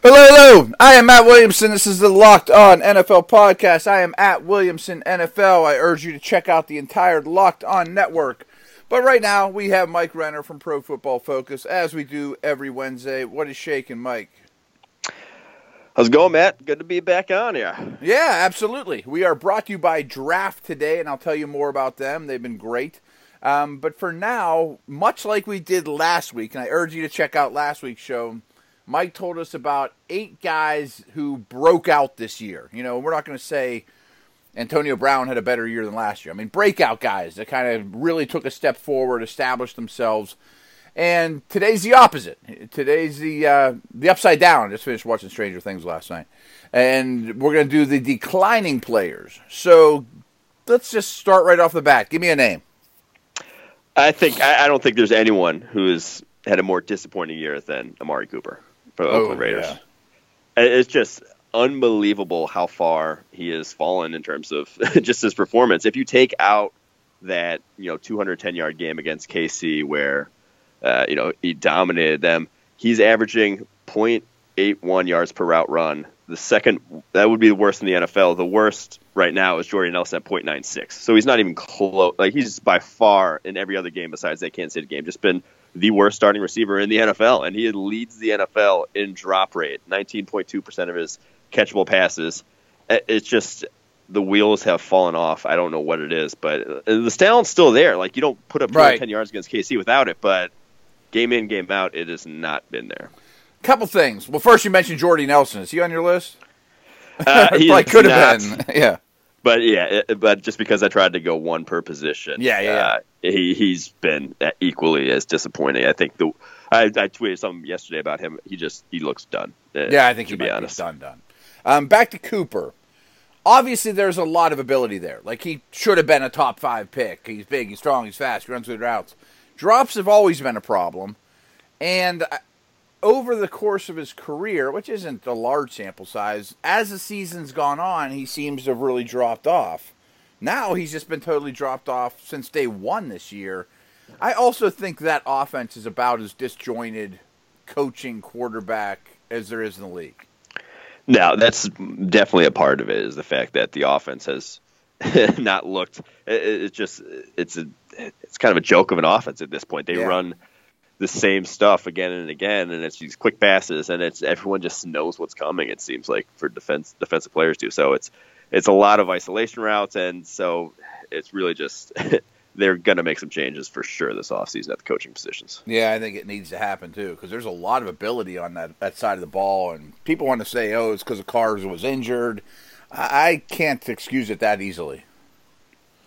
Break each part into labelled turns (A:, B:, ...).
A: Hello, hello. I am Matt Williamson. This is the Locked On NFL podcast. I am at Williamson NFL. I urge you to check out the entire Locked On network. But right now, we have Mike Renner from Pro Football Focus, as we do every Wednesday. What is shaking, Mike?
B: How's it going, Matt? Good to be back on here.
A: Yeah, absolutely. We are brought to you by Draft today, and I'll tell you more about them. They've been great. Um, but for now, much like we did last week, and I urge you to check out last week's show, Mike told us about eight guys who broke out this year. You know, we're not going to say Antonio Brown had a better year than last year. I mean, breakout guys that kind of really took a step forward, established themselves. And today's the opposite. Today's the uh, the upside down. I just finished watching Stranger Things last night, and we're going to do the declining players. So let's just start right off the bat. Give me a name.
B: I think I, I don't think there's anyone who has had a more disappointing year than Amari Cooper for the
A: Oh,
B: Oakland Raiders.
A: yeah.
B: It's just unbelievable how far he has fallen in terms of just his performance. If you take out that you know 210 yard game against KC where uh, you know he dominated them, he's averaging 0.81 yards per route run. The second that would be the worst in the NFL. The worst right now is Jordan Nelson at 0.96. So he's not even close. Like he's by far in every other game besides that Kansas City game just been the worst starting receiver in the NFL, and he leads the NFL in drop rate, 19.2 percent of his catchable passes. It's just the wheels have fallen off. I don't know what it is, but uh, the talent's still there. Like you don't put up
A: Right.
B: 210 yards against KC without it, but game in, game out, it has not been there.
A: Couple things. Well, first you mentioned Jordy Nelson. Is he on your list?
B: Uh, he
A: could have been. yeah.
B: But yeah, but just because I tried to go one per position,
A: Yeah, yeah,
B: uh, he he's been equally as disappointing. I think the I, I tweeted something yesterday about him. He just he looks done. uh,
A: Yeah, I think he
B: be
A: might
B: honest.
A: be done. Done. Um, back to Cooper. Obviously, there's a lot of ability there. Like he should have been a top five pick. He's big, he's strong, he's fast, he runs good routes. Drops have always been a problem, and over the course of his career, which isn't a large sample size, as the season's gone on, he seems to have really dropped off. Now he's just been totally dropped off since day one this year. I also think that offense is about as disjointed coaching quarterback as there is in the league.
B: No, that's definitely a part of it. Is the fact that the offense has not looked. It's just it's a it's kind of a joke of an offense at this point. They
A: Yeah.
B: run the same stuff again and again, and it's these quick passes, and it's everyone just knows what's coming. It seems like for defense defensive players too. So it's it's a lot of isolation routes, and so it's really just they're going to make some changes for sure this offseason at the coaching positions.
A: Yeah, I think it needs to happen too because there's a lot of ability on that, that side of the ball, and people want to say, "Oh, it's because Cars was injured." I, I can't excuse it that easily.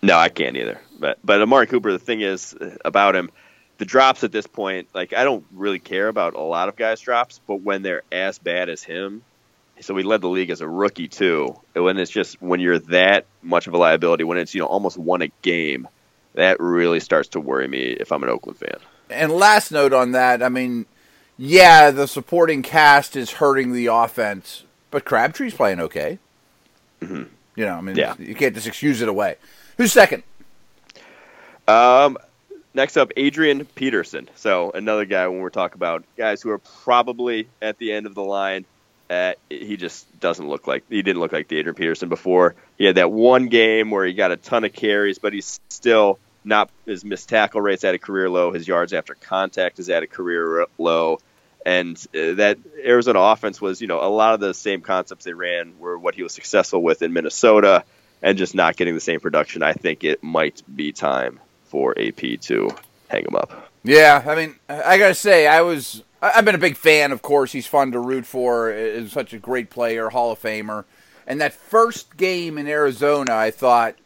B: No, I can't either. But but Amari Cooper, the thing is uh, about him, the drops at this point, like I don't really care about a lot of guys' drops, but when they're as bad as him, so he led the league as a rookie too. And When it's just when you're that much of a liability, when it's you know almost won a game, that really starts to worry me if I'm an Oakland fan.
A: And last note on that, I mean, yeah, the supporting cast is hurting the offense, but Crabtree's playing okay. You know, I mean,
B: Yeah.
A: you can't just excuse it away. Who's second?
B: Um, next up, Adrian Peterson. So another guy when we're talking about guys who are probably at the end of the line. Uh, he just doesn't look like he didn't look like the Adrian Peterson before. He had that one game where he got a ton of carries, but he's still not his missed tackle rates at a career low. His yards after contact is at a career low, and uh, that Arizona offense was you know a lot of the same concepts they ran were what he was successful with in Minnesota, and just not getting the same production. I think it might be time for AP to hang him up.
A: Yeah, I mean, I gotta say, I was. I've been a big fan. Of course, he's fun to root for. Is such a great player, Hall of Famer. And that first game in Arizona, I thought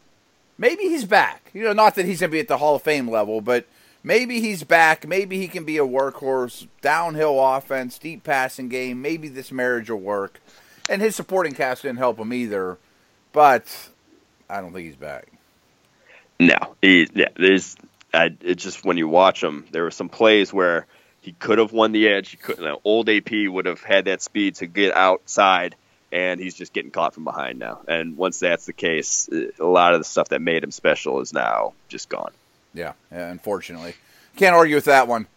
A: maybe he's back. You know, not that he's gonna be at the Hall of Fame level, but maybe he's back. Maybe he can be a workhorse, downhill offense, deep passing game. Maybe this marriage will work. And his supporting cast didn't help him either. But I don't think he's back.
B: No, he, yeah, there's. I, it's just when you watch him, there were some plays where he could have won the edge. He could, old AP would have had that speed to get outside, and he's just getting caught from behind now. And once that's the case, a lot of the stuff that made him special is now just gone.
A: Yeah, yeah, unfortunately. Can't argue with that one.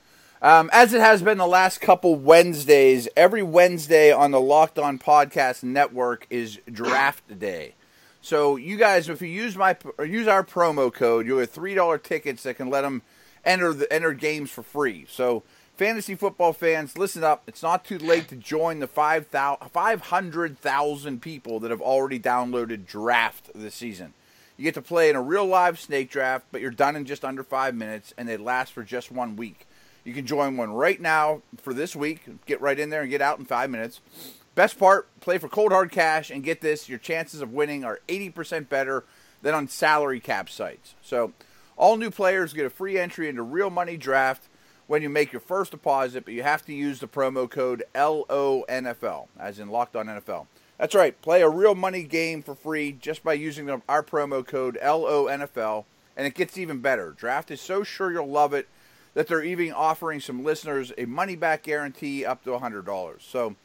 A: Um, as it has been the last couple Wednesdays, every Wednesday on the Locked On Podcast Network is Draft Day. So you guys, if you use my or use our promo code, you'll get three dollar tickets that can let them enter the enter games for free. So fantasy football fans, listen up. It's not too late to join the 500,000 people that have already downloaded Draft this season. You get to play in a real live snake draft, but you're done in just under five minutes, and they last for just one week. You can join one right now for this week. Get right in there and get out in five minutes. Best part, play for cold hard cash, and get this: your chances of winning are 80% better than on salary cap sites. So, all new players get a free entry into Real Money Draft when you make your first deposit, but you have to use the promo code LONFL, as in Locked On NFL. That's right. Play a real money game for free just by using our promo code LONFL, and it gets even better. Draft is so sure you'll love it that they're even offering some listeners a money back guarantee up to $100. So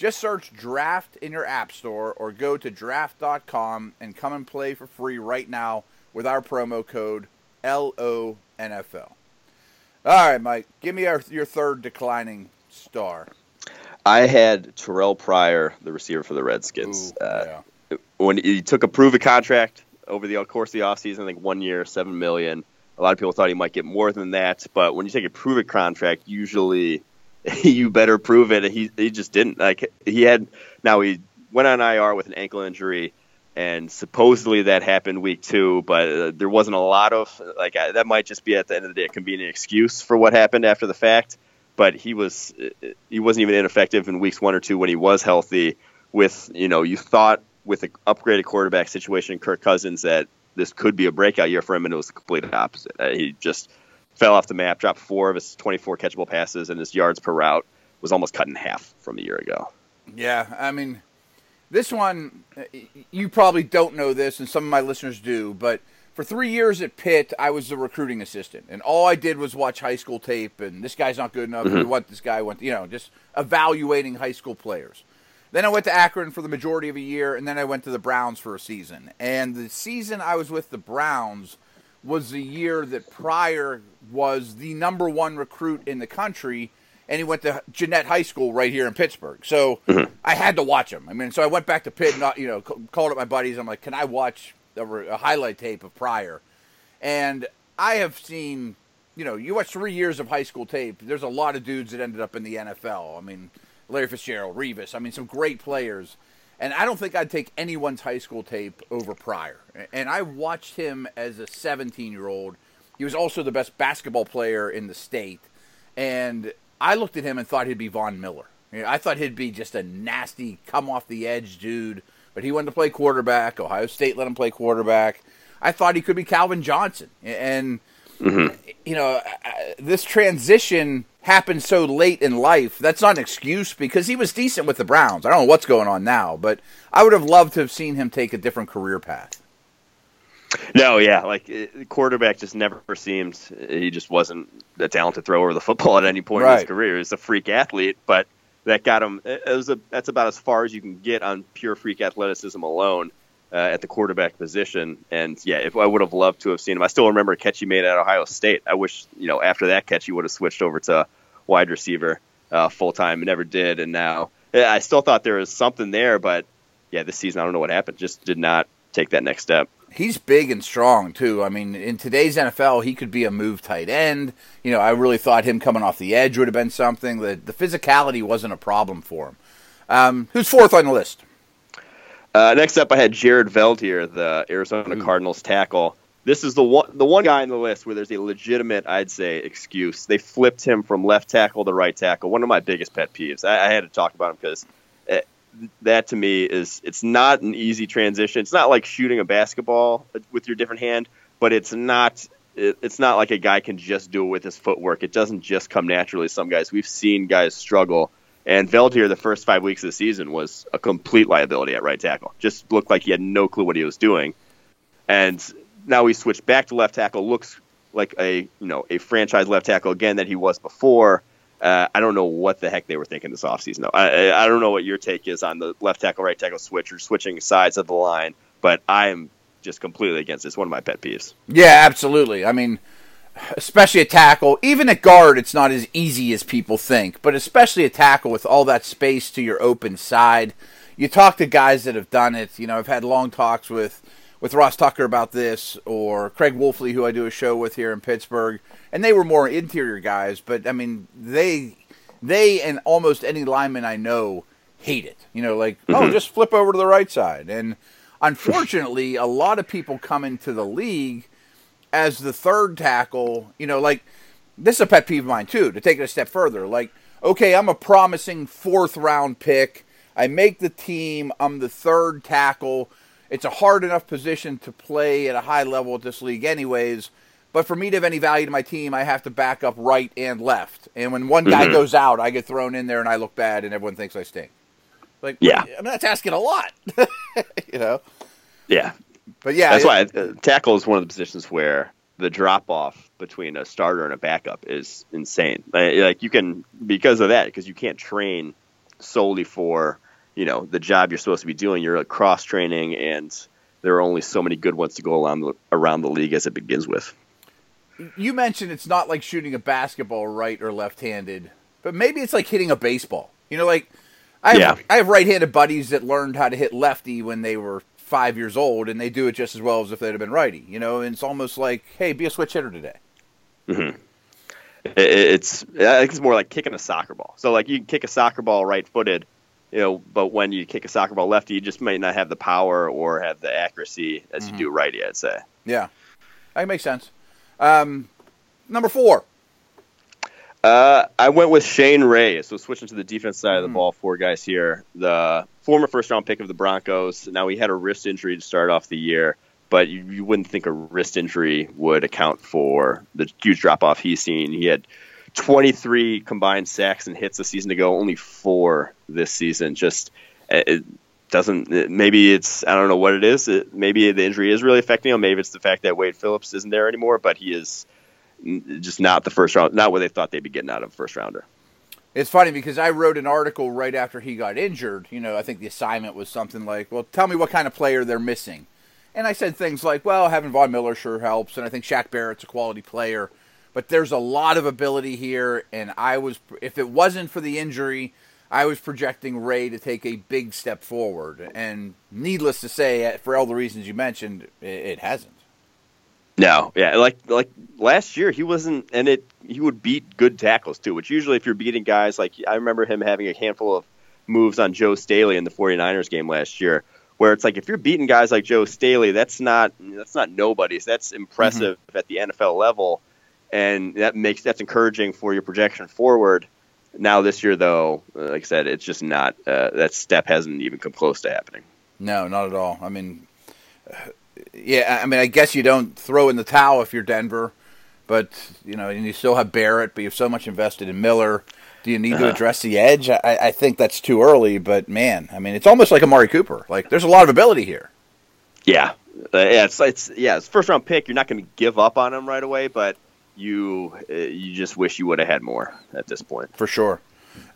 A: just search Draft in your app store or go to draft.com and come and play for free right now with our promo code LONFL. All right, Mike, give me our, your third declining star.
B: I had Terrelle Pryor, the receiver for the Redskins.
A: Ooh, uh,
B: yeah. When he took a prove it contract over the course of the offseason, I think one year, seven million. A lot of people thought he might get more than that, but when you take a prove it contract, usually you better prove it. He he just didn't. Like he had now he went on IR with an ankle injury, and supposedly that happened week two, but uh, there wasn't a lot of like uh, that might just be at the end of the day a convenient excuse for what happened after the fact but he was he wasn't even ineffective in weeks one or two when he was healthy. With you know, you thought with an upgraded quarterback situation, Kirk Cousins, that this could be a breakout year for him, and it was the complete opposite. Uh, he just fell off the map, dropped four of his 24 catchable passes, and his yards per route was almost cut in half from a year ago.
A: Yeah, I mean, this one, you probably don't know this, and some of my listeners do, but for three years at Pitt, I was the recruiting assistant, and all I did was watch high school tape. And this guy's not good enough. Mm-hmm. What this guy went, you know, just evaluating high school players. Then I went to Akron for the majority of a year, and then I went to the Browns for a season. And the season I was with the Browns was the year that Pryor was the number one recruit in the country, and he went to Jeannette High School right here in Pittsburgh. So mm-hmm. I had to watch him. I mean, so I went back to Pitt, and you know, called up my buddies. I'm like, "Can I watch a highlight tape of Pryor, and I have seen, you know, you watch three years of high school tape. There's a lot of dudes that ended up in the NFL. I mean, Larry Fitzgerald, Revis. I mean, some great players. And I don't think I'd take anyone's high school tape over Pryor. And I watched him as a 17 year old. He was also the best basketball player in the state. And I looked at him and thought he'd be Von Miller. I thought he'd be just a nasty, come off the edge dude but he wanted to play quarterback. Ohio State let him play quarterback. I thought he could be Calvin Johnson, and mm-hmm. you know this transition happened so late in life. That's not an excuse because he was decent with the Browns. I don't know what's going on now, but I would have loved to have seen him take a different career path.
B: No, yeah, like eh, quarterback just never seemed he just wasn't a talented thrower of the football at any point right. in his career. He's a freak athlete, but that got him. Eh, it was a, that's about as far as you can get on pure freak athleticism alone uh, at the quarterback position. And yeah, if I would have loved to have seen him, I still remember a catch he made at Ohio State. I wish you know after that catch he would have switched over to wide receiver uh, full time. Never did, and now I still thought there was something there, but yeah, this season I don't know what happened. Just did not take that next step
A: he's big and strong too. I mean, in today's NFL, he could be a move tight end. You know, I really thought him coming off the edge would have been something. The the physicality wasn't a problem for him. Um, who's fourth on the list?
B: Uh, next up, I had Jared Veldheer, the Arizona Ooh. Cardinals tackle. This is the one the one guy on the list where there's a legitimate, I'd say, excuse. They flipped him from left tackle to right tackle. One of my biggest pet peeves. I, I had to talk about him because that to me is it's not an easy transition. It's not like shooting a basketball with your different hand, but it's not it's not like a guy can just do it with his footwork. It doesn't just come naturally. Some guys we've seen guys struggle, and Veldheer the first five weeks of the season was a complete liability at right tackle. Just looked like he had no clue what he was doing, and now he switched back to left tackle. Looks like a you know a franchise left tackle again that he was before uh, I don't know what the heck they were thinking this offseason, though. I, I don't know what your take is on the left tackle, right tackle switch or switching sides of the line, but I am just completely against this. One of my pet peeves.
A: Yeah, absolutely. I mean, especially a tackle. Even a guard, it's not as easy as people think, but especially a tackle with all that space to your open side. You talk to guys that have done it. You know, I've had long talks with with Ross Tucker about this, or Craig Wolfley, who I do a show with here in Pittsburgh, and they were more interior guys. But I mean, they they and almost any lineman I know hate it. You know, like oh, mm-hmm. oh, just flip over to the right side. And unfortunately, a lot of people come into the league as the third tackle. You know, like this is a pet peeve of mine too. To take it a step further, like okay, I'm a promising fourth round pick. I make the team. I'm the third tackle it's a hard enough position to play at a high level at this league, anyways. But for me to have any value to my team, I have to back up right and left. And when one guy mm-hmm. goes out, I get thrown in there and I look bad, and everyone thinks I stink. Like, yeah, I mean, that's asking a lot, you know.
B: Yeah,
A: but yeah,
B: that's it, why uh, tackle is one of the positions where the drop off between a starter and a backup is insane. Like, like you can because of that, because you can't train solely for you know the job you're supposed to be doing. You're cross training, and there are only so many good ones to go around the, around the league as it begins with.
A: You mentioned it's not like shooting a basketball right or left handed, but maybe it's like hitting a baseball. You know, like I have, yeah. I have right handed buddies that learned how to hit lefty when they were five years old, and they do it just as well as if they'd have been righty. You know, and it's almost like, hey, be a switch hitter today.
B: Mm-hmm. It's I think it's more like kicking a soccer ball. So like you can kick a soccer ball right footed you know, but when you kick a soccer ball lefty, you just might not have the power or have the accuracy as mm-hmm. you do righty. I'd say.
A: Yeah, that makes sense. Um, number four.
B: Uh, I went with Shane Ray. So switching to the defense side of the mm. ball, four guys here. The former first round pick of the Broncos. Now he had a wrist injury to start off the year, but you, you wouldn't think a wrist injury would account for the huge drop off he's seen. He had 23 combined sacks and hits a season ago, only four this season. Just it doesn't. It, maybe it's I don't know what it is. It, maybe the injury is really affecting him. Maybe it's the fact that Wade Phillips isn't there anymore. But he is just not the first round. Not what they thought they'd be getting out of a first rounder.
A: It's funny because I wrote an article right after he got injured. You know, I think the assignment was something like, "Well, tell me what kind of player they're missing." And I said things like, "Well, having Von Miller sure helps, and I think Shaq Barrett's a quality player." but there's a lot of ability here. And I was, if it wasn't for the injury, I was projecting Ray to take a big step forward. And needless to say, for all the reasons you mentioned, it hasn't.
B: No, yeah, like like last year he wasn't, and it he would beat good tackles too. Which usually, if you're beating guys like I remember him having a handful of moves on Joe Staley in the 49ers game last year, where it's like if you're beating guys like Joe Staley, that's not that's not nobody's. That's impressive mm-hmm. at the NFL level and that makes that's encouraging for your projection forward. Now this year, though, like I said, it's just not uh, that step hasn't even come close to happening.
A: No, not at all. I mean, yeah, I mean, I guess you don't throw in the towel if you're Denver, but you know, and you still have Barrett, but you've so much invested in Miller. Do you need uh-huh. to address the edge? I, I, think that's too early, but man, I mean, it's almost like Amari Cooper. Like, there's a lot of ability here.
B: Yeah, uh, yeah, it's, it's yeah, it's first round pick. You're not going to give up on him right away, but you uh, you just wish you would have had more at this point.
A: For sure.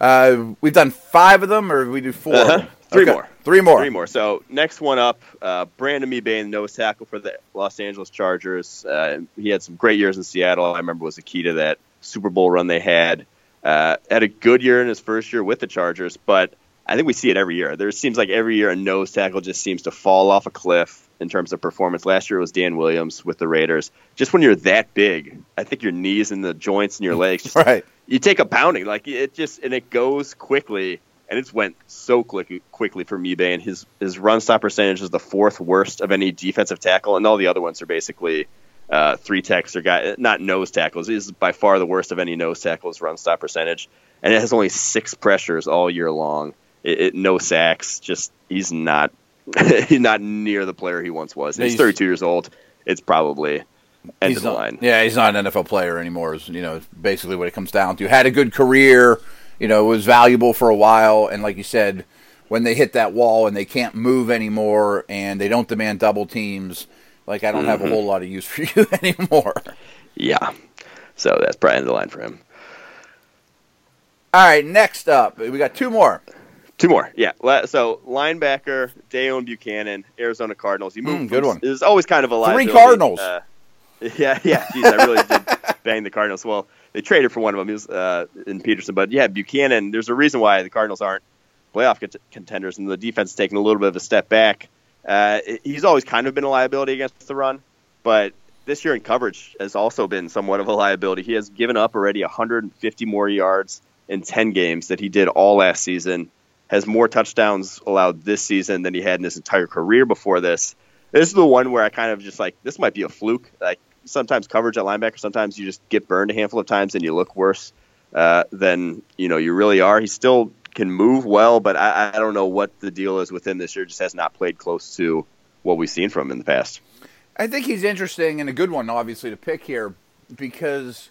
A: Uh, we've done five of them, or we do 4 uh-huh.
B: Three okay. more.
A: Three more.
B: Three more. So next one up, uh, Brandon Mebane, nose tackle for the Los Angeles Chargers. Uh, he had some great years in Seattle. I remember was the key to that Super Bowl run they had. Uh, had a good year in his first year with the Chargers, but I think we see it every year. There seems like every year a nose tackle just seems to fall off a cliff in terms of performance. Last year it was Dan Williams with the Raiders. Just when you're that big, I think your knees and the joints in your legs, just,
A: right?
B: You take a pounding, like it just and it goes quickly, and it's went so quick, quickly for Mebane. His his run stop percentage is the fourth worst of any defensive tackle, and all the other ones are basically uh, three techs or guy not nose tackles. He's by far the worst of any nose tackles run stop percentage, and it has only six pressures all year long. It, it, no sacks. Just he's not he's not near the player he once was. He's, he's 32 years old. It's probably end of the
A: not,
B: line.
A: Yeah, he's not an NFL player anymore. Is you know basically what it comes down to. Had a good career. You know, it was valuable for a while, and like you said, when they hit that wall and they can't move anymore, and they don't demand double teams, like I don't mm-hmm. have a mm-hmm. whole lot of use for you anymore.
B: Yeah, so that's probably the line for him.
A: All right, next up, we got two more.
B: Two more, yeah. So linebacker Deone Bucannon, Arizona Cardinals. He moved.
A: Mm, good one.
B: It's always kind of a
A: three Cardinals.
B: Uh, yeah, yeah. Geez, I really did bang the Cardinals. Well, they traded for one of them. He was uh, in Peterson, but yeah, Bucannon. There's a reason why the Cardinals aren't playoff contenders, and the defense is taking a little bit of a step back. Uh, he's always kind of been a liability against the run, but this year in coverage has also been somewhat of a liability. He has given up already 150 more yards in 10 games that he did all last season. Has more touchdowns allowed this season than he had in his entire career before this. This is the one where I kind of just like this might be a fluke. Like sometimes coverage at linebacker, sometimes you just get burned a handful of times and you look worse uh, than you know you really are. He still can move well, but I, I don't know what the deal is with him this year. Just has not played close to what we've seen from him in the past.
A: I think he's interesting and a good one, obviously, to pick here because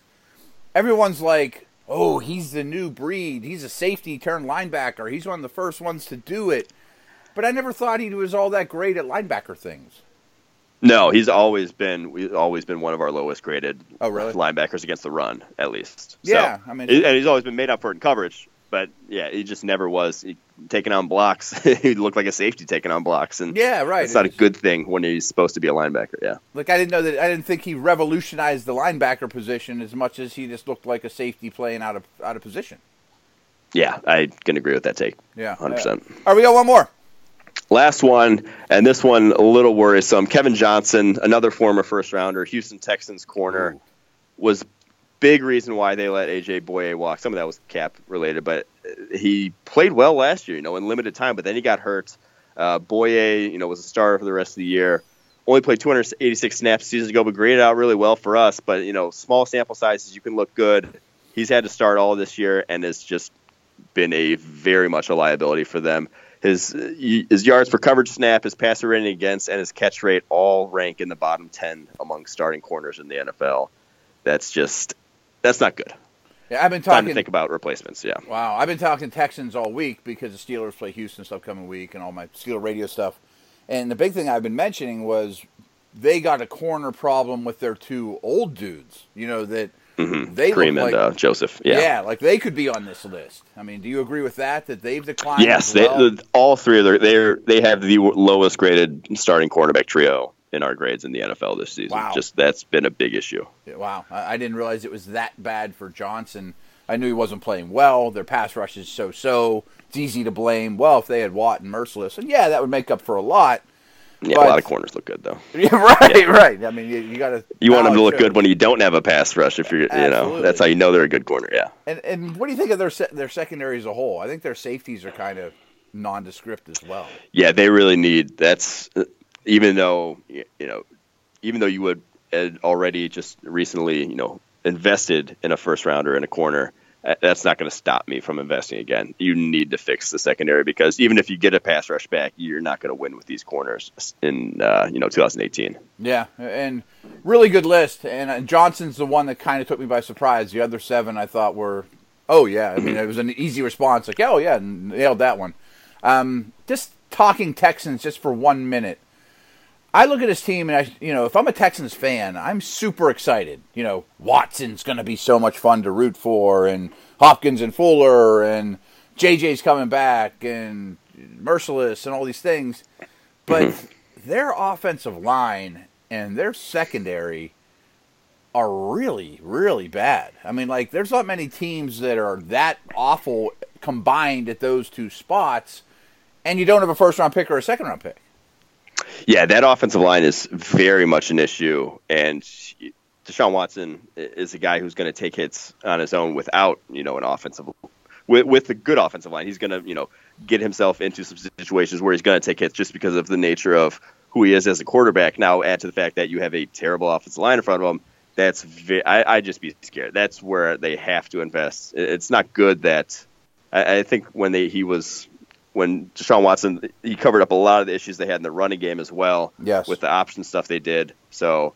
A: everyone's like, oh, he's the new breed. He's a safety turned linebacker. He's one of the first ones to do it. But I never thought he was all that great at linebacker things.
B: No, he's always been he's always been one of our lowest graded
A: oh, really?
B: linebackers against the run, at least.
A: Yeah, so, I mean,
B: and he's always been made up for it in coverage but yeah, he just never was he, taking on blocks. he looked like a safety taking on blocks, and
A: yeah, right.
B: It's not a good thing when he's supposed to be a linebacker. Yeah,
A: like I didn't know that. I didn't think he revolutionized the linebacker position as much as he just looked like a safety playing out of out of position.
B: Yeah, I can agree with that take.
A: Yeah,
B: hundred percent.
A: All right, we got one more.
B: Last one, and this one a little worrisome. Kevin Johnson, another former first rounder, Houston Texans corner, Ooh. was big reason why they let AJ Bouye walk. Some of that was cap related, but he played well last year, you know, in limited time. But then he got hurt. Uh, Bouye, you know, was a starter for the rest of the year. Only played 286 snaps seasons ago, but graded out really well for us. But you know, small sample sizes, you can look good. He's had to start all this year, and has just been a very much a liability for them. His his yards per coverage snap, his passer rating against, and his catch rate all rank in the bottom 10 among starting corners in the NFL. That's just that's not good.
A: Yeah, I've been talking.
B: Time to think about replacements. Yeah.
A: Wow, I've been talking Texans all week because the Steelers play Houston this upcoming week and all my Steeler radio stuff. And the big thing I've been mentioning was they got a corner problem with their two old dudes. You know that
B: mm-hmm. they Kareem like, and uh, Joseph. Yeah.
A: yeah, like they could be on this list. I mean, do you agree with that? That they've declined?
B: Yes,
A: well?
B: they, all three of their they they have the lowest graded starting cornerback trio in our grades in the NFL this season.
A: Wow.
B: Just that's been a big issue.
A: Yeah, wow, I, I didn't realize it was that bad for Johnson. I knew he wasn't playing well. Their pass rush is so so. It's easy to blame. Well, if they had Watt and Mercilus, and yeah, that would make up for a lot.
B: Yeah, but, a lot of corners look good though.
A: Yeah, right, yeah. right. I mean, you, you got to.
B: You want them to look good when you don't have a pass rush. If you're, Absolutely. you know, that's how you know they're a good corner. Yeah.
A: And and what do you think of their their secondary as a whole? I think their safeties are kind of nondescript as well.
B: Yeah, they really need. That's even though you know even though you would had already just recently, you know, invested in a first rounder in a corner, that's not going to stop me from investing again. You need to fix the secondary because even if you get a pass rush back, you're not going to win with these corners in uh, you know 2018.
A: Yeah, and really good list. And uh, Johnson's the one that kind of took me by surprise. The other seven I thought were, oh yeah, I mean it was an easy response. Like oh yeah, nailed that one. Um, just talking Texans just for one minute. I look at his team and I, you know, if I'm a Texans fan, I'm super excited. You know, Watson's going to be so much fun to root for, and Hopkins and Fuller, and JJ's coming back, and Mercilus, and all these things. But mm-hmm. their offensive line and their secondary are really, really bad. I mean, like, there's not many teams that are that awful combined at those two spots, and you don't have a first round pick or a second round pick.
B: Yeah, that offensive line is very much an issue, and Deshaun Watson is a guy who's going to take hits on his own without you know an offensive with with a good offensive line. He's going to you know get himself into some situations where he's going to take hits just because of the nature of who he is as a quarterback. Now add to the fact that you have a terrible offensive line in front of him. That's very, I I just be scared. That's where they have to invest. It's not good that I, I think when they he was when Deshaun Watson he covered up a lot of the issues they had in the running game as well.
A: Yes.
B: With the option stuff they did. So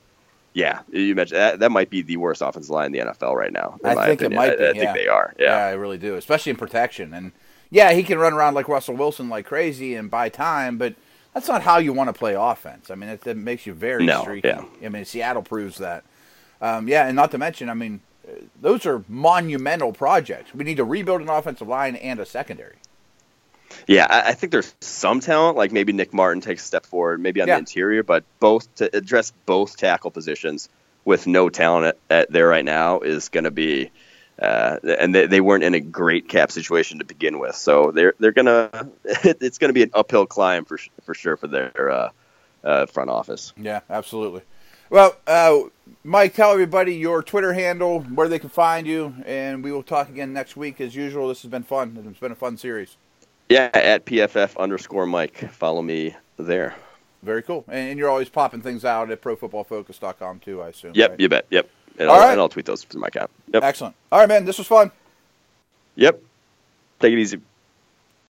B: yeah, you mentioned that, that might be the worst offensive line in the NFL right now.
A: I think
B: opinion.
A: it might be.
B: I,
A: I
B: yeah. think they are. Yeah.
A: yeah, I really do, especially in protection. And yeah, he can run around like Russell Wilson like crazy and buy time, but that's not how you want to play offense. I mean, it, it makes you very
B: no,
A: streaky.
B: Yeah.
A: I mean, Seattle proves that. Um, yeah, and not to mention, I mean, those are monumental projects. We need to rebuild an offensive line and a secondary.
B: Yeah, I, I, think there's some talent, like maybe Nick Martin takes a step forward, maybe on yeah. the interior, but both to address both tackle positions, with no talent at, at there right now is going to be. Uh, and they, they weren't in a great cap situation to begin with, so they're they're gonna it's gonna be an uphill climb for for sure for their uh, uh, front office.
A: Yeah, absolutely. Well, uh, Mike, tell everybody your Twitter handle, where they can find you, and we will talk again next week as usual. This has been fun. It's been a fun series.
B: Yeah, at PFF underscore Mike. Follow me there.
A: Very cool. And you're always popping things out at ProFootballFocus.com too, I assume.
B: Yep,
A: right?
B: you bet. Yep. And
A: All
B: I'll,
A: right.
B: and I'll tweet those to my account. Yep.
A: Excellent. All right, man. This was fun.
B: Yep. Take it easy.